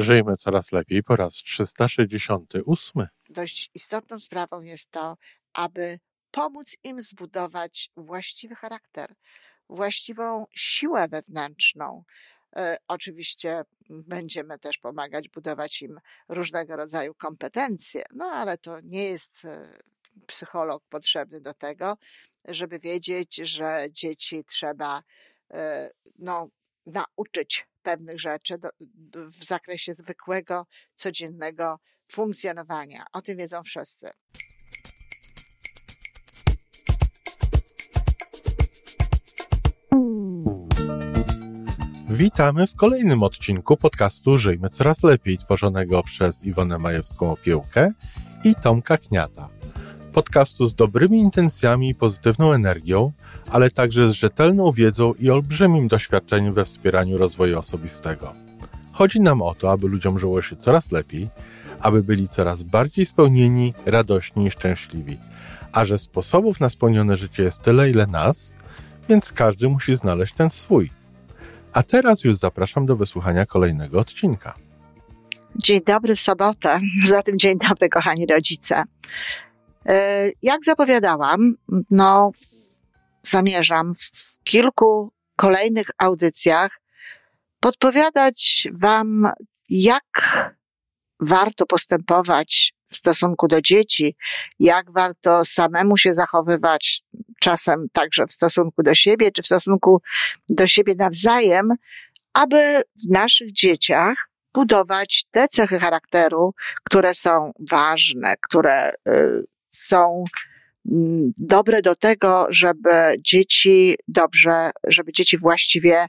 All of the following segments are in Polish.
Żyjmy coraz lepiej po raz 368. Dość istotną sprawą jest to, aby pomóc im zbudować właściwy charakter, właściwą siłę wewnętrzną. E, Oczywiście będziemy też pomagać budować im różnego rodzaju kompetencje, no ale to nie jest e, psycholog potrzebny do tego, żeby wiedzieć, że dzieci trzeba e, no, nauczyć pewnych rzeczy do, do, w zakresie zwykłego, codziennego funkcjonowania. O tym wiedzą wszyscy. Witamy w kolejnym odcinku podcastu Żyjmy Coraz Lepiej, tworzonego przez Iwonę Majewską-Opiełkę i Tomka Kniata. Podcastu z dobrymi intencjami i pozytywną energią, ale także z rzetelną wiedzą i olbrzymim doświadczeniem we wspieraniu rozwoju osobistego. Chodzi nam o to, aby ludziom żyło się coraz lepiej, aby byli coraz bardziej spełnieni, radośni i szczęśliwi. A że sposobów na spełnione życie jest tyle, ile nas, więc każdy musi znaleźć ten swój. A teraz już zapraszam do wysłuchania kolejnego odcinka. Dzień dobry w sobotę, zatem dzień dobry kochani rodzice. E, Jak zapowiadałam, no zamierzam w kilku kolejnych audycjach podpowiadać Wam, jak warto postępować w stosunku do dzieci, jak warto samemu się zachowywać, czasem także w stosunku do siebie, czy w stosunku do siebie nawzajem, aby w naszych dzieciach budować te cechy charakteru, które są ważne, które y, są mm, dobre do tego, żeby dzieci dobrze, żeby dzieci właściwie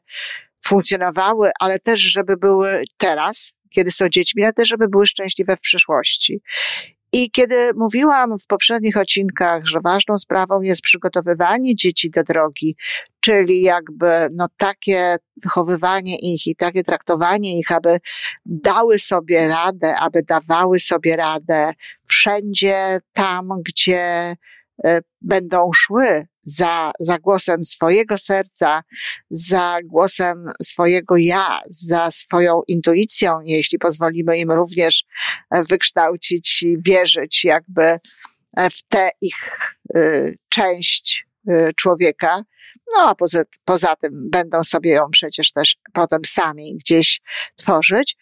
funkcjonowały, ale też, żeby były teraz, kiedy są dziećmi, ale też, żeby były szczęśliwe w przyszłości. I kiedy mówiłam w poprzednich odcinkach, że ważną sprawą jest przygotowywanie dzieci do drogi, czyli jakby no takie wychowywanie ich i takie traktowanie ich, aby dały sobie radę, aby dawały sobie radę wszędzie tam, gdzie e, będą szły za, za głosem swojego serca, za głosem swojego ja, za swoją intuicją, jeśli pozwolimy im również e, wykształcić i wierzyć jakby e, w tę ich y, część y, człowieka. No a poza, poza tym będą sobie ją przecież też potem sami gdzieś tworzyć.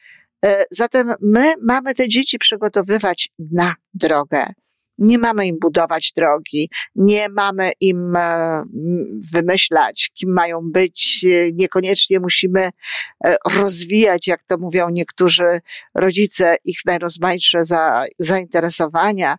E, Zatem my mamy te dzieci przygotowywać na drogę. Nie mamy im budować drogi, nie mamy im e, wymyślać, kim mają być. E, Niekoniecznie musimy e, rozwijać, jak to mówią niektórzy rodzice, ich najrozmaitsze za, zainteresowania,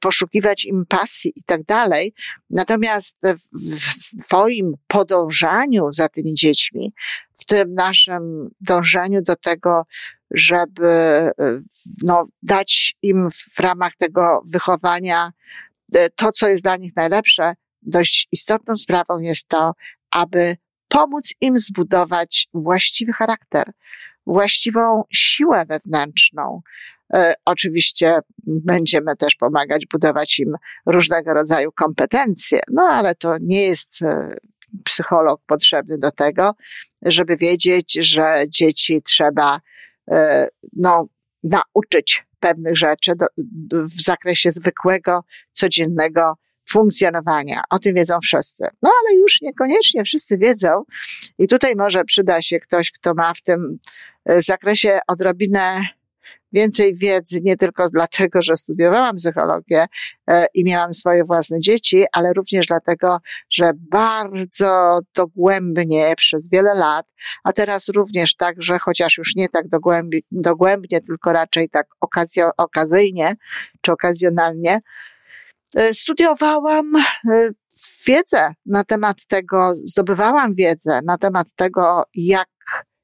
poszukiwać im pasji i tak dalej. Natomiast w swoim podążaniu za tymi dziećmi, w tym naszym dążeniu do tego, żeby e, no, dać im w ramach tego wychowania e, to, co jest dla nich najlepsze, dość istotną sprawą jest to, aby pomóc im zbudować właściwy charakter, właściwą siłę wewnętrzną. E, Oczywiście będziemy też pomagać budować im różnego rodzaju kompetencje, no ale to nie jest psycholog potrzebny do tego, żeby wiedzieć, że dzieci trzeba no, nauczyć pewnych rzeczy do, w zakresie zwykłego, codziennego funkcjonowania. O tym wiedzą wszyscy. No ale już niekoniecznie wszyscy wiedzą i tutaj może przyda się ktoś, kto ma w tym e, zakresie odrobinę więcej wiedzy, nie tylko dlatego, że studiowałam psychologię e, i miałam swoje własne dzieci, ale również dlatego, że bardzo dogłębnie przez wiele lat, a teraz również tak, że chociaż już nie tak dogłębnie, dogłębnie tylko raczej tak okazjo, okazyjnie czy okazjonalnie, e, studiowałam e, wiedzę na temat tego, zdobywałam wiedzę na temat tego, jak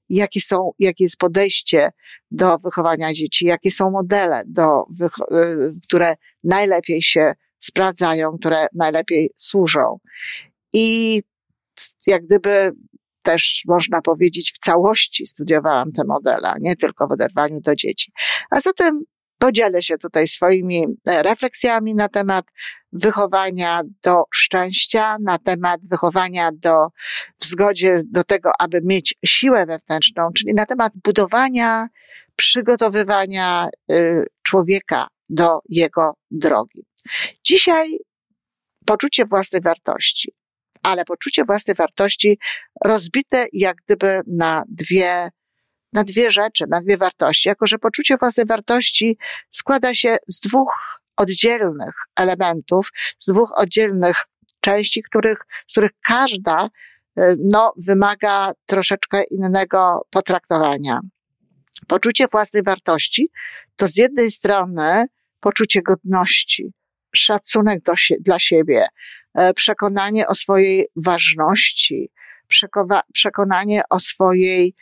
jakie są, jakie jest podejście do wychowania dzieci, jakie są modele, do, y, które najlepiej się sprawdzają, które najlepiej służą. I jak gdyby też można powiedzieć w całości studiowałam te modele, a nie tylko w oderwaniu do dzieci. A zatem podzielę się tutaj swoimi e, refleksjami na temat wychowania do szczęścia, na temat wychowania do, w zgodzie do tego, aby mieć siłę wewnętrzną, czyli na temat budowania przygotowywania y, człowieka do jego drogi. Dzisiaj poczucie własnej wartości, ale poczucie własnej wartości rozbite jak gdyby na dwie, na dwie rzeczy, na dwie wartości. Jako, że poczucie własnej wartości składa się z dwóch oddzielnych elementów, z dwóch oddzielnych części, których, z których każda y, no, wymaga troszeczkę innego potraktowania. Poczucie własnej wartości to z jednej strony poczucie godności, szacunek do, dla siebie, e, przekonanie o swojej ważności, przekonanie o swojej e,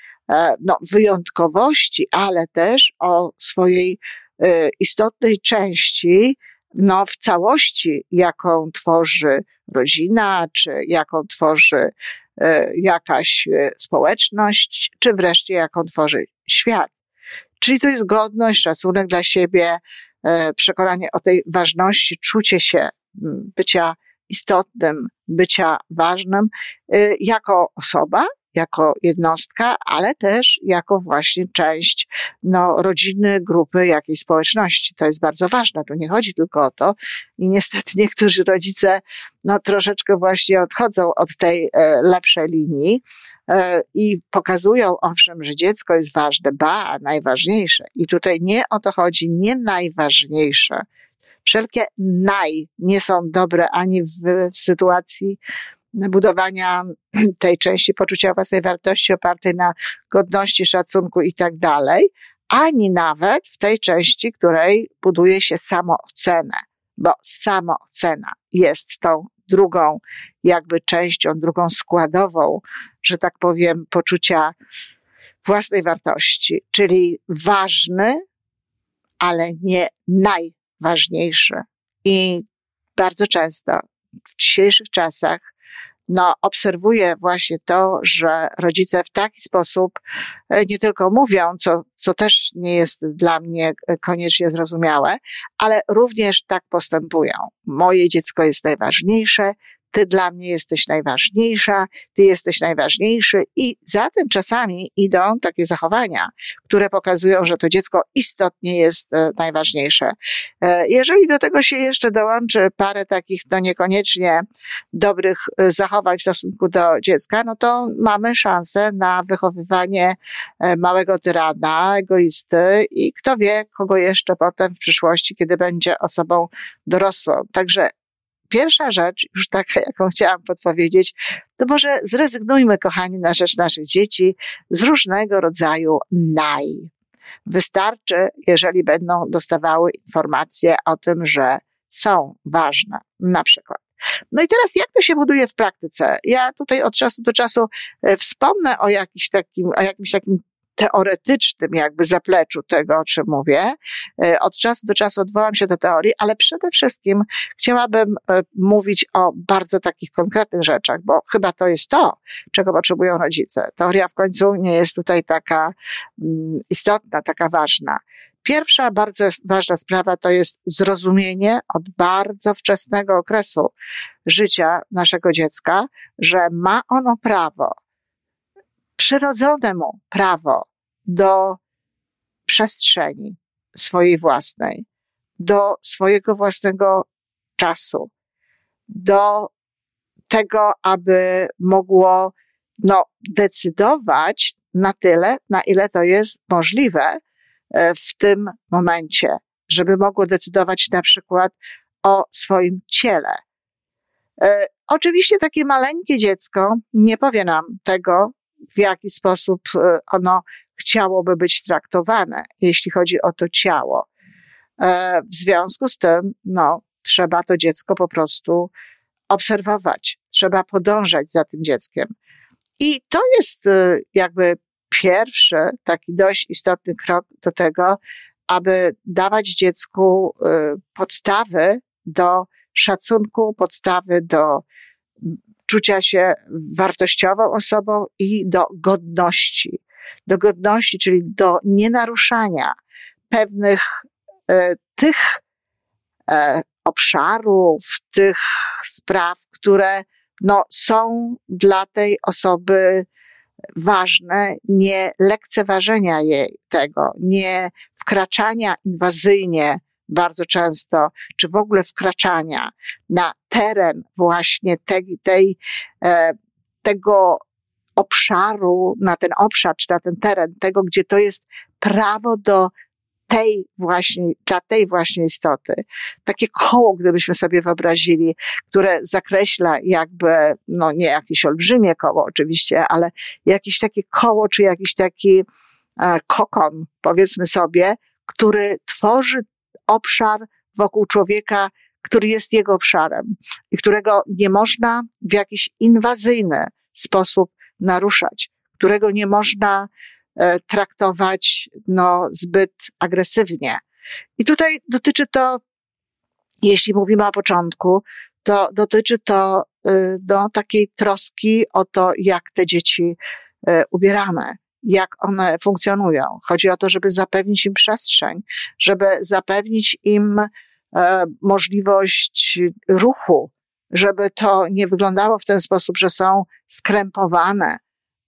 no, wyjątkowości, ale też o swojej e, istotnej części no, w całości, jaką tworzy rodzina, czy jaką tworzy jakaś społeczność, czy wreszcie jaką tworzy świat. Czyli to jest godność, szacunek dla siebie, E, przekonanie o tej ważności, czucie się bycia istotnym, bycia ważnym e, jako osoba, jako jednostka, ale też jako właśnie część no, rodziny, grupy, jakiejś społeczności. To jest bardzo ważne. Tu nie chodzi tylko o to. I niestety niektórzy rodzice no, troszeczkę właśnie odchodzą od tej e, lepszej linii e, i pokazują, owszem, że dziecko jest ważne, ba, najważniejsze. I tutaj nie o to chodzi, nie najważniejsze. Wszelkie naj nie są dobre ani w sytuacji budowania tej części poczucia własnej wartości opartej na godności, szacunku i tak dalej, ani nawet w tej części, której buduje się samoocenę, bo samoocena jest tą drugą jakby częścią, drugą składową, że tak powiem, poczucia własnej wartości, czyli ważny, ale nie najważniejszy. I bardzo często w dzisiejszych czasach no, obserwuję właśnie to, że rodzice w taki sposób e, nie tylko mówią, co, co też nie jest dla mnie e, koniecznie zrozumiałe, ale również tak postępują. Moje dziecko jest najważniejsze, ty dla mnie jesteś najważniejsza, ty jesteś najważniejszy i za tym czasami idą takie zachowania, które pokazują, że to dziecko istotnie jest e, najważniejsze. E, jeżeli do tego się jeszcze dołączy parę takich, no niekoniecznie dobrych e, zachowań w stosunku do dziecka, no to mamy szansę na wychowywanie małego tyrana, egoisty i kto wie, kogo jeszcze potem w przyszłości, kiedy będzie osobą dorosłą. Także pierwsza rzecz, już taka, jaką chciałam podpowiedzieć, to może zrezygnujmy, kochani, na rzecz naszych dzieci z różnego rodzaju naj. Wystarczy, jeżeli będą dostawały informacje o tym, że są ważne, na przykład. No i teraz jak to się buduje w praktyce? Ja tutaj od czasu do czasu e, wspomnę o, jakiś takim, o jakimś takim teoretycznym jakby zapleczu tego, o czym mówię. E, od czasu do czasu odwołam się do teorii, ale przede wszystkim chciałabym e, mówić o bardzo takich konkretnych rzeczach, bo chyba to jest to, czego potrzebują rodzice. Teoria w końcu nie jest tutaj taka mm, istotna, taka ważna. Pierwsza bardzo ważna sprawa to jest zrozumienie od bardzo wczesnego okresu życia naszego dziecka, że ma ono prawo przyrodzone mu prawo do przestrzeni swojej własnej, do swojego własnego czasu, do tego, aby mogło no, decydować na tyle, na ile to jest możliwe e, w tym momencie, żeby mogło decydować na przykład o swoim ciele. E, oczywiście takie maleńkie dziecko nie powie nam tego, w jaki sposób e, ono chciałoby być traktowane, jeśli chodzi o to ciało. E, w związku z tym, no, trzeba to dziecko po prostu obserwować, trzeba podążać za tym dzieckiem. I to jest e, jakby pierwszy taki dość istotny krok do tego, aby dawać dziecku podstawy do szacunku, podstawy do czucia się wartościową osobą i do godności. Do godności, czyli do nienaruszania pewnych e, tych e, obszarów, tych spraw, które no, są dla tej osoby ważne nie lekceważenia jej tego, nie wkraczania inwazyjnie bardzo często, czy w ogóle wkraczania na teren właśnie tej, tej, tego obszaru, na ten obszar, czy na ten teren, tego, gdzie to jest prawo do tej właśnie, dla tej właśnie istoty. Takie koło, gdybyśmy sobie wyobrazili, które zakreśla jakby, no nie jakieś olbrzymie koło oczywiście, ale jakieś takie koło, czy jakiś taki e, kokon, powiedzmy sobie, który tworzy obszar wokół człowieka, który jest jego obszarem i którego nie można w jakiś inwazyjny sposób naruszać, którego nie można e, traktować no, zbyt agresywnie. I tutaj dotyczy to, jeśli mówimy o początku, to dotyczy to e, no, takiej troski o to, jak te dzieci e, ubieramy, jak one funkcjonują. Chodzi o to, żeby zapewnić im przestrzeń, żeby zapewnić im możliwość ruchu, żeby to nie wyglądało w ten sposób, że są skrępowane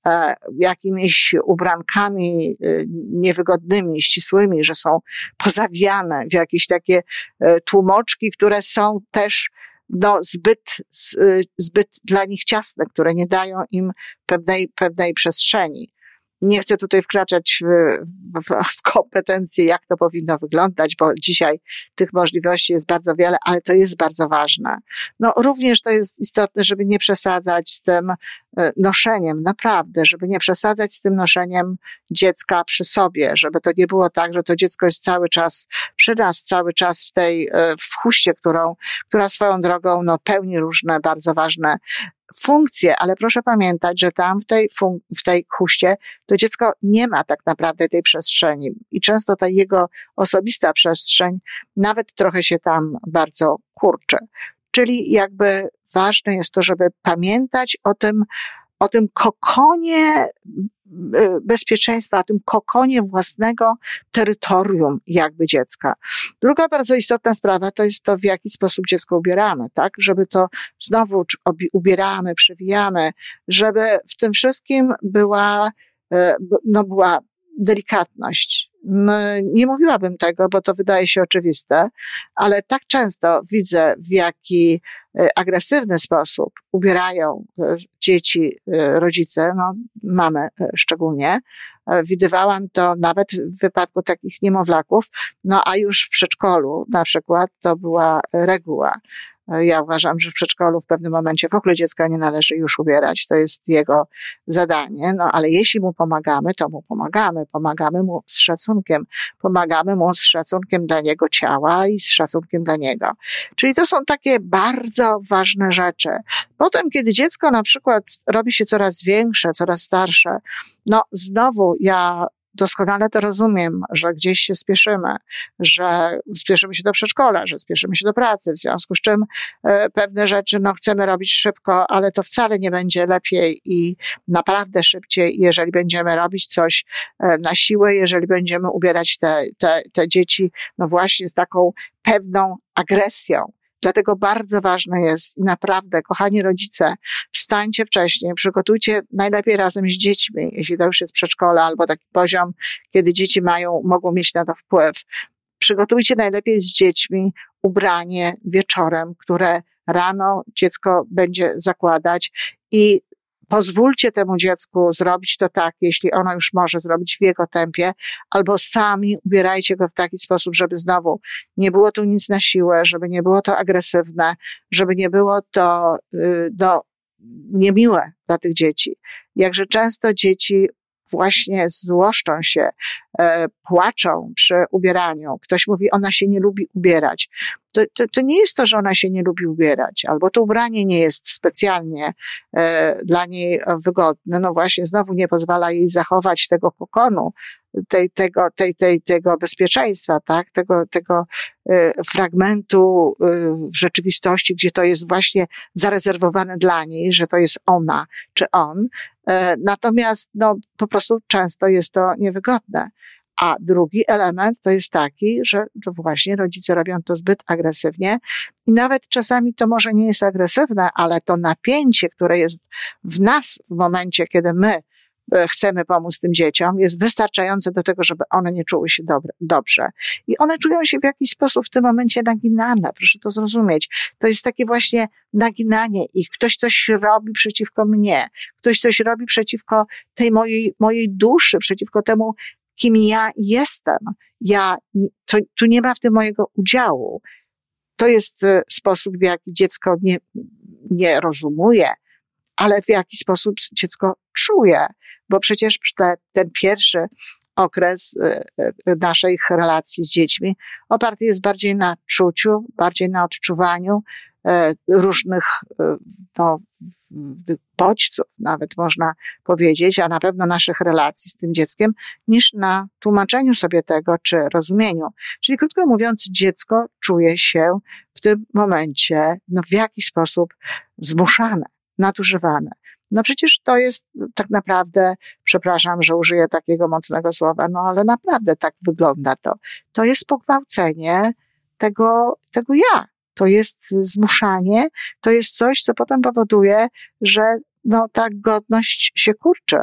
e, jakimiś ubrankami e, niewygodnymi, ścisłymi, że są pozawiane w jakieś takie e, tłumoczki, które są też no, zbyt, zbyt dla nich ciasne, które nie dają im pewnej, pewnej przestrzeni. Nie chcę tutaj wkraczać w, w, w, kompetencje, jak to powinno wyglądać, bo dzisiaj tych możliwości jest bardzo wiele, ale to jest bardzo ważne. No, również to jest istotne, żeby nie przesadzać z tym e, noszeniem, naprawdę, żeby nie przesadzać z tym noszeniem dziecka przy sobie, żeby to nie było tak, że to dziecko jest cały czas przy nas, cały czas w tej, e, w chuście, którą, która swoją drogą, no, pełni różne bardzo ważne funkcje, ale proszę pamiętać, że tam w tej, w tej huście to dziecko nie ma tak naprawdę tej przestrzeni i często ta jego osobista przestrzeń nawet trochę się tam bardzo kurczy. Czyli jakby ważne jest to, żeby pamiętać o tym, o tym kokonie Y, bezpieczeństwa, tym kokonie własnego terytorium jakby dziecka. Druga bardzo istotna sprawa to jest to, w jaki sposób dziecko ubieramy, tak? Żeby to znowu ubieramy, przewijamy, żeby w tym wszystkim była, y, no była delikatność. No, nie mówiłabym tego, bo to wydaje się oczywiste, ale tak często widzę, w jaki e, agresywny sposób ubierają e, dzieci e, rodzice, no mamy szczególnie. Widywałam to nawet w wypadku takich niemowlaków, no a już w przedszkolu na przykład to była reguła. Ja uważam, że w przedszkolu w pewnym momencie w ogóle dziecka nie należy już ubierać. To jest jego zadanie. No ale jeśli mu pomagamy, to mu pomagamy. Pomagamy mu z szacunkiem. Pomagamy mu z szacunkiem dla jego ciała i z szacunkiem dla niego. Czyli to są takie bardzo ważne rzeczy. Potem, kiedy dziecko na przykład robi się coraz większe, coraz starsze, no znowu ja doskonale to rozumiem, że gdzieś się spieszymy, że spieszymy się do przedszkola, że spieszymy się do pracy, w związku z czym e, pewne rzeczy no, chcemy robić szybko, ale to wcale nie będzie lepiej i naprawdę szybciej, jeżeli będziemy robić coś e, na siłę, jeżeli będziemy ubierać te, te, te dzieci, no właśnie z taką pewną agresją. Dlatego bardzo ważne jest naprawdę, kochani rodzice, wstańcie wcześniej, przygotujcie najlepiej razem z dziećmi, jeśli to już jest przedszkole albo taki poziom, kiedy dzieci mają, mogą mieć na to wpływ. Przygotujcie najlepiej z dziećmi ubranie wieczorem, które rano dziecko będzie zakładać i pozwólcie temu dziecku zrobić to tak, jeśli ono już może zrobić w jego tempie, albo sami ubierajcie go w taki sposób, żeby znowu nie było tu nic na siłę, żeby nie było to agresywne, żeby nie było to y, no, niemiłe dla tych dzieci. Jakże często dzieci właśnie złoszczą się, e, płaczą przy ubieraniu. Ktoś mówi, ona się nie lubi ubierać. To, to, to, nie jest to, że ona się nie lubi ubierać, albo to ubranie nie jest specjalnie e, dla niej wygodne. No właśnie, znowu nie pozwala jej zachować tego kokonu, tej, tego, tej, tej, tego bezpieczeństwa, tak? tego, tego y, fragmentu y, rzeczywistości, gdzie to jest właśnie zarezerwowane dla niej, że to jest ona czy on. E, natomiast no, po prostu często jest to niewygodne. A drugi element to jest taki, że to właśnie rodzice robią to zbyt agresywnie i nawet czasami to może nie jest agresywne, ale to napięcie, które jest w nas w momencie, kiedy my e, chcemy pomóc tym dzieciom, jest wystarczające do tego, żeby one nie czuły się dobre, dobrze. I one czują się w jakiś sposób w tym momencie naginane, proszę to zrozumieć. To jest takie właśnie naginanie ich. Ktoś coś robi przeciwko mnie, ktoś coś robi przeciwko tej mojej, mojej duszy, przeciwko temu, kim ja jestem. Ja, to, tu nie ma w tym mojego udziału. To jest e, sposób, w jaki dziecko nie, nie rozumuje, ale w jaki sposób dziecko czuje, bo przecież te, ten pierwszy okres e, e, naszej relacji z dziećmi oparty jest bardziej na czuciu, bardziej na odczuwaniu różnych no, bodźców, nawet można powiedzieć, a na pewno naszych relacji z tym dzieckiem, niż na tłumaczeniu sobie tego, czy rozumieniu. Czyli krótko mówiąc, dziecko czuje się w tym momencie no, w jakiś sposób zmuszane, nadużywane. No przecież to jest tak naprawdę, przepraszam, że użyję takiego mocnego słowa, no ale naprawdę tak wygląda to. To jest pogwałcenie tego, tego ja, to jest zmuszanie, to jest coś, co potem powoduje, że no, ta godność się kurczy,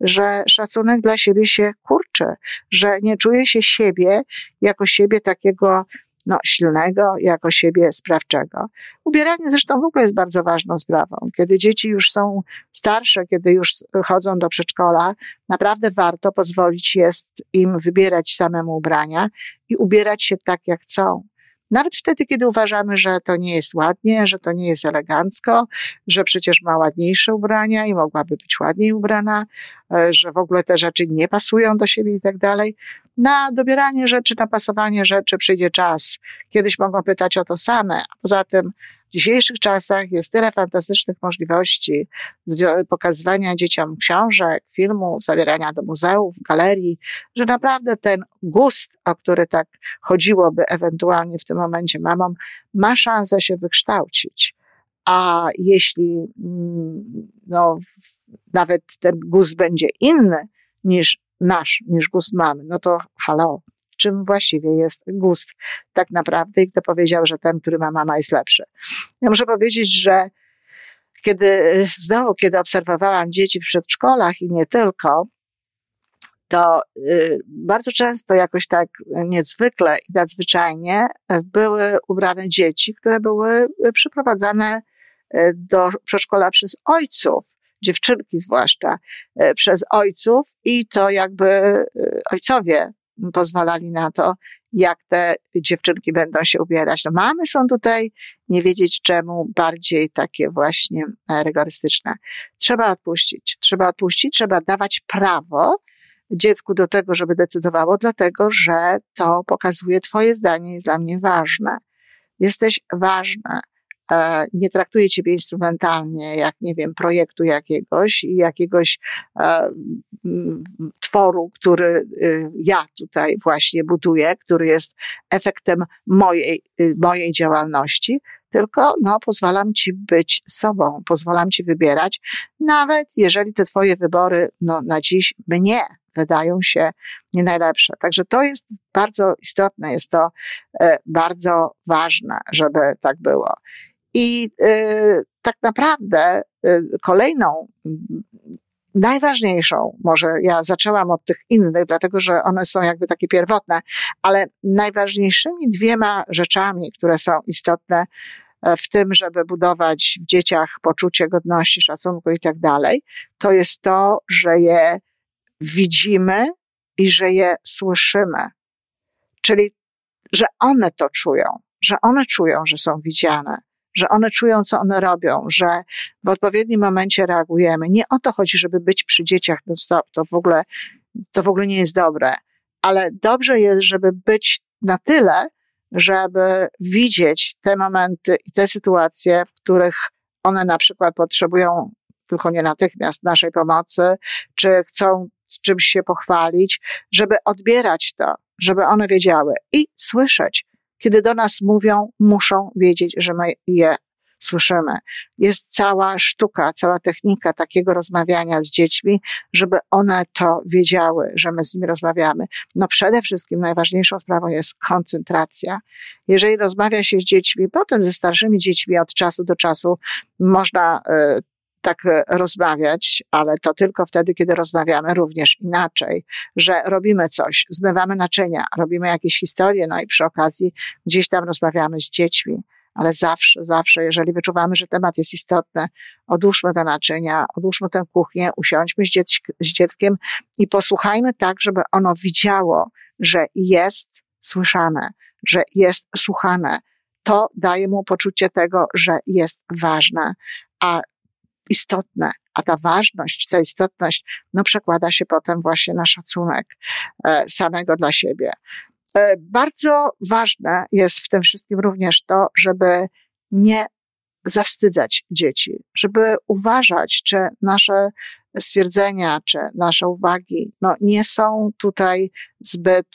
że szacunek dla siebie się kurczy, że nie czuje się siebie jako siebie takiego no, silnego, jako siebie sprawczego. Ubieranie zresztą w ogóle jest bardzo ważną sprawą. Kiedy dzieci już są starsze, kiedy już chodzą do przedszkola, naprawdę warto pozwolić jest im wybierać samemu ubrania i ubierać się tak, jak chcą. Nawet wtedy, kiedy uważamy, że to nie jest ładnie, że to nie jest elegancko, że przecież ma ładniejsze ubrania i mogłaby być ładniej ubrana, e, że w ogóle te rzeczy nie pasują do siebie i tak dalej. Na dobieranie rzeczy, na pasowanie rzeczy przyjdzie czas. Kiedyś mogą pytać o to same, a poza tym w dzisiejszych czasach jest tyle fantastycznych możliwości pokazywania dzieciom książek, filmów, zabierania do muzeów, galerii, że naprawdę ten gust, o który tak chodziłoby ewentualnie w tym momencie mamom, ma szansę się wykształcić. A jeśli mm, no, nawet ten gust będzie inny niż nasz, niż gust mamy, no to halo, czym właściwie jest gust tak naprawdę i kto powiedział, że ten, który ma mama jest lepszy. Ja muszę powiedzieć, że kiedy znowu, kiedy obserwowałam dzieci w przedszkolach i nie tylko, to y, bardzo często jakoś tak niezwykle i nadzwyczajnie były ubrane dzieci, które były przyprowadzane y, do przedszkola przez ojców, dziewczynki zwłaszcza, y, przez ojców i to jakby ojcowie pozwalali na to, jak te dziewczynki będą się ubierać. No mamy są tutaj, nie wiedzieć czemu, bardziej takie właśnie e, rygorystyczne. Trzeba odpuścić, trzeba odpuścić, trzeba dawać prawo dziecku do tego, żeby decydowało, dlatego że to pokazuje Twoje zdanie jest dla mnie ważne. Jesteś ważna. Nie traktuje ciebie instrumentalnie, jak nie wiem, projektu jakiegoś i jakiegoś e, tworu, który y, ja tutaj właśnie buduję, który jest efektem mojej, y, mojej działalności, tylko no, pozwalam ci być sobą, pozwalam ci wybierać, nawet jeżeli te twoje wybory no, na dziś mnie wydają się nie najlepsze. Także to jest bardzo istotne, jest to e, bardzo ważne, żeby tak było. I y, tak naprawdę y, kolejną, najważniejszą, może ja zaczęłam od tych innych, dlatego że one są jakby takie pierwotne, ale najważniejszymi dwiema rzeczami, które są istotne e, w tym, żeby budować w dzieciach poczucie godności, szacunku i tak dalej, to jest to, że je widzimy i że je słyszymy. Czyli, że one to czują, że one czują, że są widziane, że one czują, co one robią, że w odpowiednim momencie reagujemy. Nie o to chodzi, żeby być przy dzieciach non stop, to w ogóle, to w ogóle nie jest dobre, ale dobrze jest, żeby być na tyle, żeby widzieć te momenty i te sytuacje, w których one na przykład potrzebują tylko nie natychmiast naszej pomocy, czy chcą z czymś się pochwalić, żeby odbierać to, żeby one wiedziały i słyszeć, kiedy do nas mówią, muszą wiedzieć, że my je słyszymy. Jest cała sztuka, cała technika takiego rozmawiania z dziećmi, żeby one to wiedziały, że my z nimi rozmawiamy. No przede wszystkim najważniejszą sprawą jest koncentracja. Jeżeli rozmawia się z dziećmi, potem ze starszymi dziećmi od czasu do czasu można y, tak e, rozmawiać, ale to tylko wtedy, kiedy rozmawiamy również inaczej, że robimy coś, zmywamy naczynia, robimy jakieś historie, no i przy okazji gdzieś tam rozmawiamy z dziećmi, ale zawsze, zawsze, jeżeli wyczuwamy, że temat jest istotny, odłóżmy te naczynia, odłóżmy tę kuchnię, usiądźmy z, z dzieckiem i posłuchajmy tak, żeby ono widziało, że jest słyszane, że jest słuchane. To daje mu poczucie tego, że jest ważne, a istotne, a ta ważność, ta istotność, no przekłada się potem właśnie na szacunek e, samego dla siebie. E, bardzo ważne jest w tym wszystkim również to, żeby nie zawstydzać dzieci, żeby uważać, czy nasze stwierdzenia, czy nasze uwagi, no, nie są tutaj zbyt,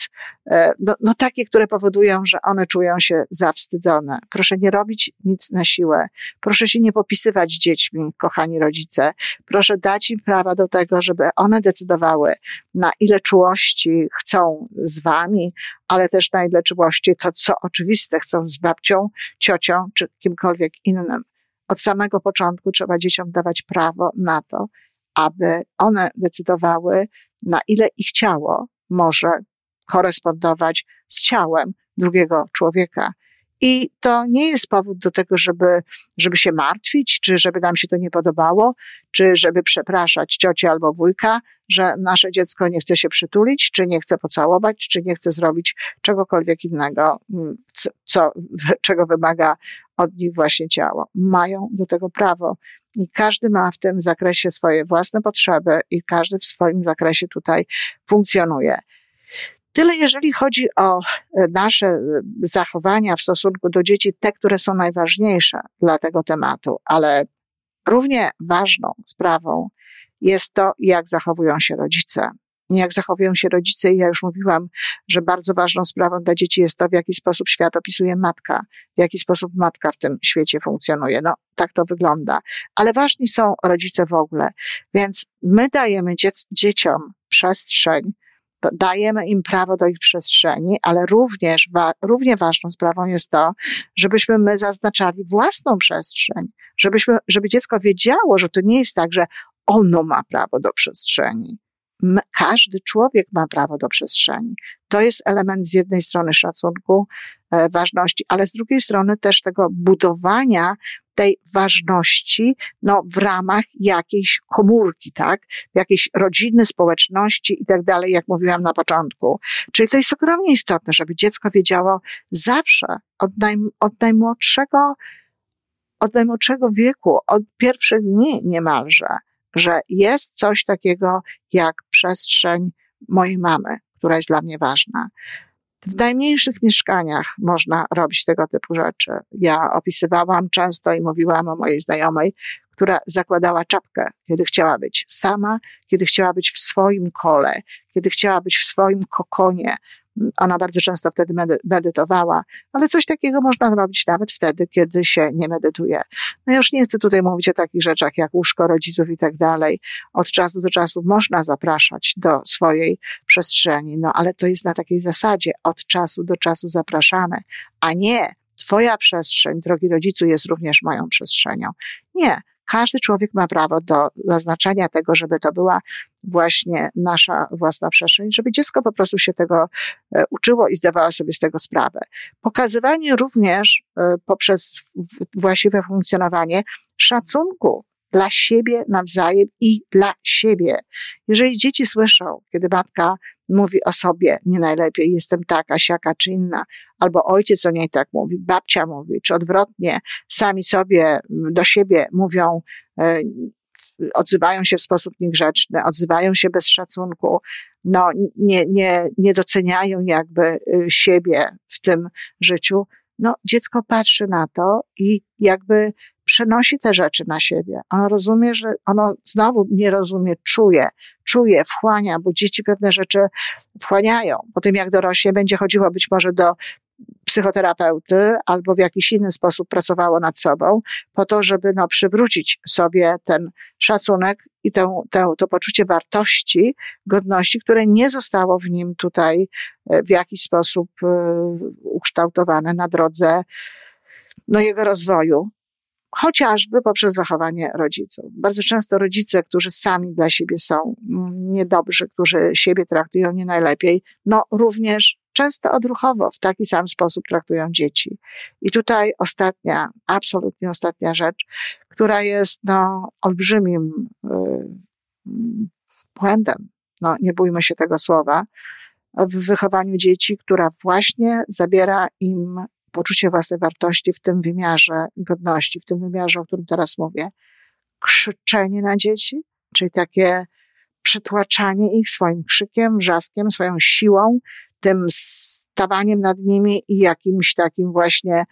e, no, no, takie, które powodują, że one czują się zawstydzone. Proszę nie robić nic na siłę. Proszę się nie popisywać dziećmi, kochani rodzice. Proszę dać im prawa do tego, żeby one decydowały, na ile czułości chcą z wami, ale też na ile czułości to, co oczywiste, chcą z babcią, ciocią, czy kimkolwiek innym. Od samego początku trzeba dzieciom dawać prawo na to, aby one decydowały, na ile ich ciało może korespondować z ciałem drugiego człowieka. I to nie jest powód do tego, żeby, żeby się martwić, czy żeby nam się to nie podobało, czy żeby przepraszać ciocię albo wujka, że nasze dziecko nie chce się przytulić, czy nie chce pocałować, czy nie chce zrobić czegokolwiek innego, mm, co, co czego wymaga od nich właśnie ciało. Mają do tego prawo. I każdy ma w tym zakresie swoje własne potrzeby i każdy w swoim zakresie tutaj funkcjonuje. Tyle jeżeli chodzi o e, nasze e, zachowania w stosunku do dzieci, te, które są najważniejsze dla tego tematu, ale równie ważną sprawą jest to, jak zachowują się rodzice jak zachowują się rodzice. I ja już mówiłam, że bardzo ważną sprawą dla dzieci jest to, w jaki sposób świat opisuje matka, w jaki sposób matka w tym świecie funkcjonuje. No, tak to wygląda. Ale ważni są rodzice w ogóle. Więc my dajemy dziec- dzieciom przestrzeń, dajemy im prawo do ich przestrzeni, ale również, wa- równie ważną sprawą jest to, żebyśmy my zaznaczali własną przestrzeń, żebyśmy, żeby dziecko wiedziało, że to nie jest tak, że ono ma prawo do przestrzeni, każdy człowiek ma prawo do przestrzeni. To jest element z jednej strony szacunku, e, ważności, ale z drugiej strony też tego budowania tej ważności, no, w ramach jakiejś komórki, tak? Jakiejś rodziny, społeczności i tak dalej, jak mówiłam na początku. Czyli to jest ogromnie istotne, żeby dziecko wiedziało zawsze, od, naj, od najmłodszego, od najmłodszego wieku, od pierwszych dni niemalże, że jest coś takiego jak przestrzeń mojej mamy, która jest dla mnie ważna. W najmniejszych mieszkaniach można robić tego typu rzeczy. Ja opisywałam często i mówiłam o mojej znajomej, która zakładała czapkę, kiedy chciała być sama, kiedy chciała być w swoim kole, kiedy chciała być w swoim kokonie, ona bardzo często wtedy medytowała, ale coś takiego można zrobić nawet wtedy, kiedy się nie medytuje. No ja już nie chcę tutaj mówić o takich rzeczach jak łóżko rodziców i tak dalej. Od czasu do czasu można zapraszać do swojej przestrzeni, no ale to jest na takiej zasadzie, od czasu do czasu zapraszamy, a nie Twoja przestrzeń, drogi rodzicu, jest również moją przestrzenią. Nie. Każdy człowiek ma prawo do zaznaczania tego, żeby to była właśnie nasza własna przestrzeń, żeby dziecko po prostu się tego e, uczyło i zdawało sobie z tego sprawę. Pokazywanie również e, poprzez właściwe funkcjonowanie szacunku dla siebie nawzajem i dla siebie. Jeżeli dzieci słyszą, kiedy matka mówi o sobie nie najlepiej, jestem taka, siaka czy inna, albo ojciec o niej tak mówi, babcia mówi, czy odwrotnie, sami sobie do siebie mówią, e, odzywają się w sposób niegrzeczny, odzywają się bez szacunku, no, nie, nie, nie doceniają jakby y, siebie w tym życiu, no, dziecko patrzy na to i jakby przenosi te rzeczy na siebie. Ono rozumie, że ono znowu nie rozumie, czuje, czuje, wchłania, bo dzieci pewne rzeczy wchłaniają. Po tym jak dorośnie będzie chodziło być może do psychoterapeuty albo w jakiś inny sposób pracowało nad sobą, po to, żeby no, przywrócić sobie ten szacunek i tę, tę, to poczucie wartości, godności, które nie zostało w nim tutaj e, w jakiś sposób e, ukształtowane na drodze no, jego rozwoju chociażby poprzez zachowanie rodziców. Bardzo często rodzice, którzy sami dla siebie są niedobrzy, którzy siebie traktują nie najlepiej, no również często odruchowo w taki sam sposób traktują dzieci. I tutaj ostatnia, absolutnie ostatnia rzecz, która jest no, olbrzymim y, błędem, no nie bójmy się tego słowa, w wychowaniu dzieci, która właśnie zabiera im poczucie własnej wartości w tym wymiarze godności, w tym wymiarze, o którym teraz mówię. Krzyczenie na dzieci, czyli takie przytłaczanie ich swoim krzykiem, wrzaskiem, swoją siłą, tym stawaniem nad nimi i jakimś takim właśnie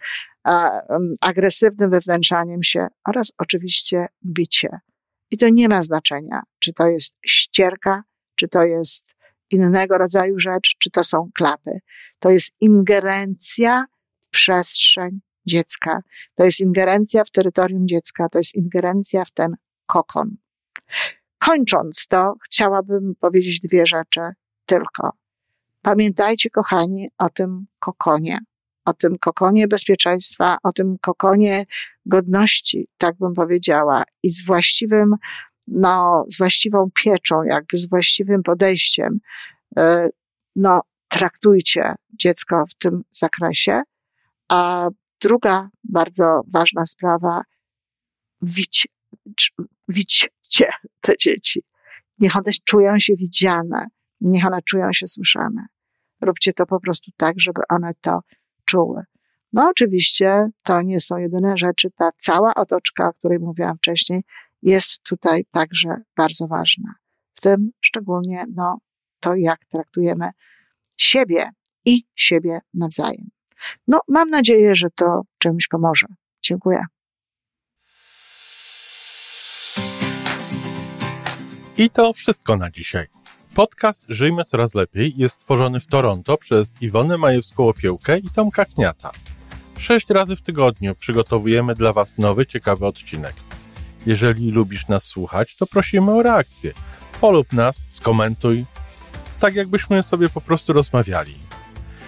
agresywnym wewnętrzaniem się oraz oczywiście bicie. I to nie ma znaczenia, czy to jest ścierka, czy to jest innego rodzaju rzecz, czy to są klapy. To jest ingerencja przestrzeń dziecka. To jest ingerencja w terytorium dziecka, to jest ingerencja w ten kokon. Kończąc to, chciałabym powiedzieć dwie rzeczy tylko. Pamiętajcie, kochani, o tym kokonie, o tym kokonie bezpieczeństwa, o tym kokonie godności, tak bym powiedziała, i z właściwym, no, z właściwą pieczą, jakby z właściwym podejściem, e, no, traktujcie dziecko w tym zakresie. A druga bardzo ważna sprawa, widź, widźcie te dzieci. Niech one czują się widziane, niech one czują się słyszane. Róbcie to po prostu tak, żeby one to czuły. No oczywiście to nie są jedyne rzeczy. Ta cała otoczka, o której mówiłam wcześniej, jest tutaj także bardzo ważna. W tym szczególnie no, to, jak traktujemy siebie i siebie nawzajem. No, mam nadzieję, że to czymś pomoże. Dziękuję. I to wszystko na dzisiaj. Podcast Żyjmy Coraz Lepiej jest stworzony w Toronto przez Iwonę Majewską-Opiełkę i Tomka Kniata. Sześć razy w tygodniu przygotowujemy dla Was nowy, ciekawy odcinek. Jeżeli lubisz nas słuchać, to prosimy o reakcję. Polub nas, skomentuj, tak jakbyśmy sobie po prostu rozmawiali.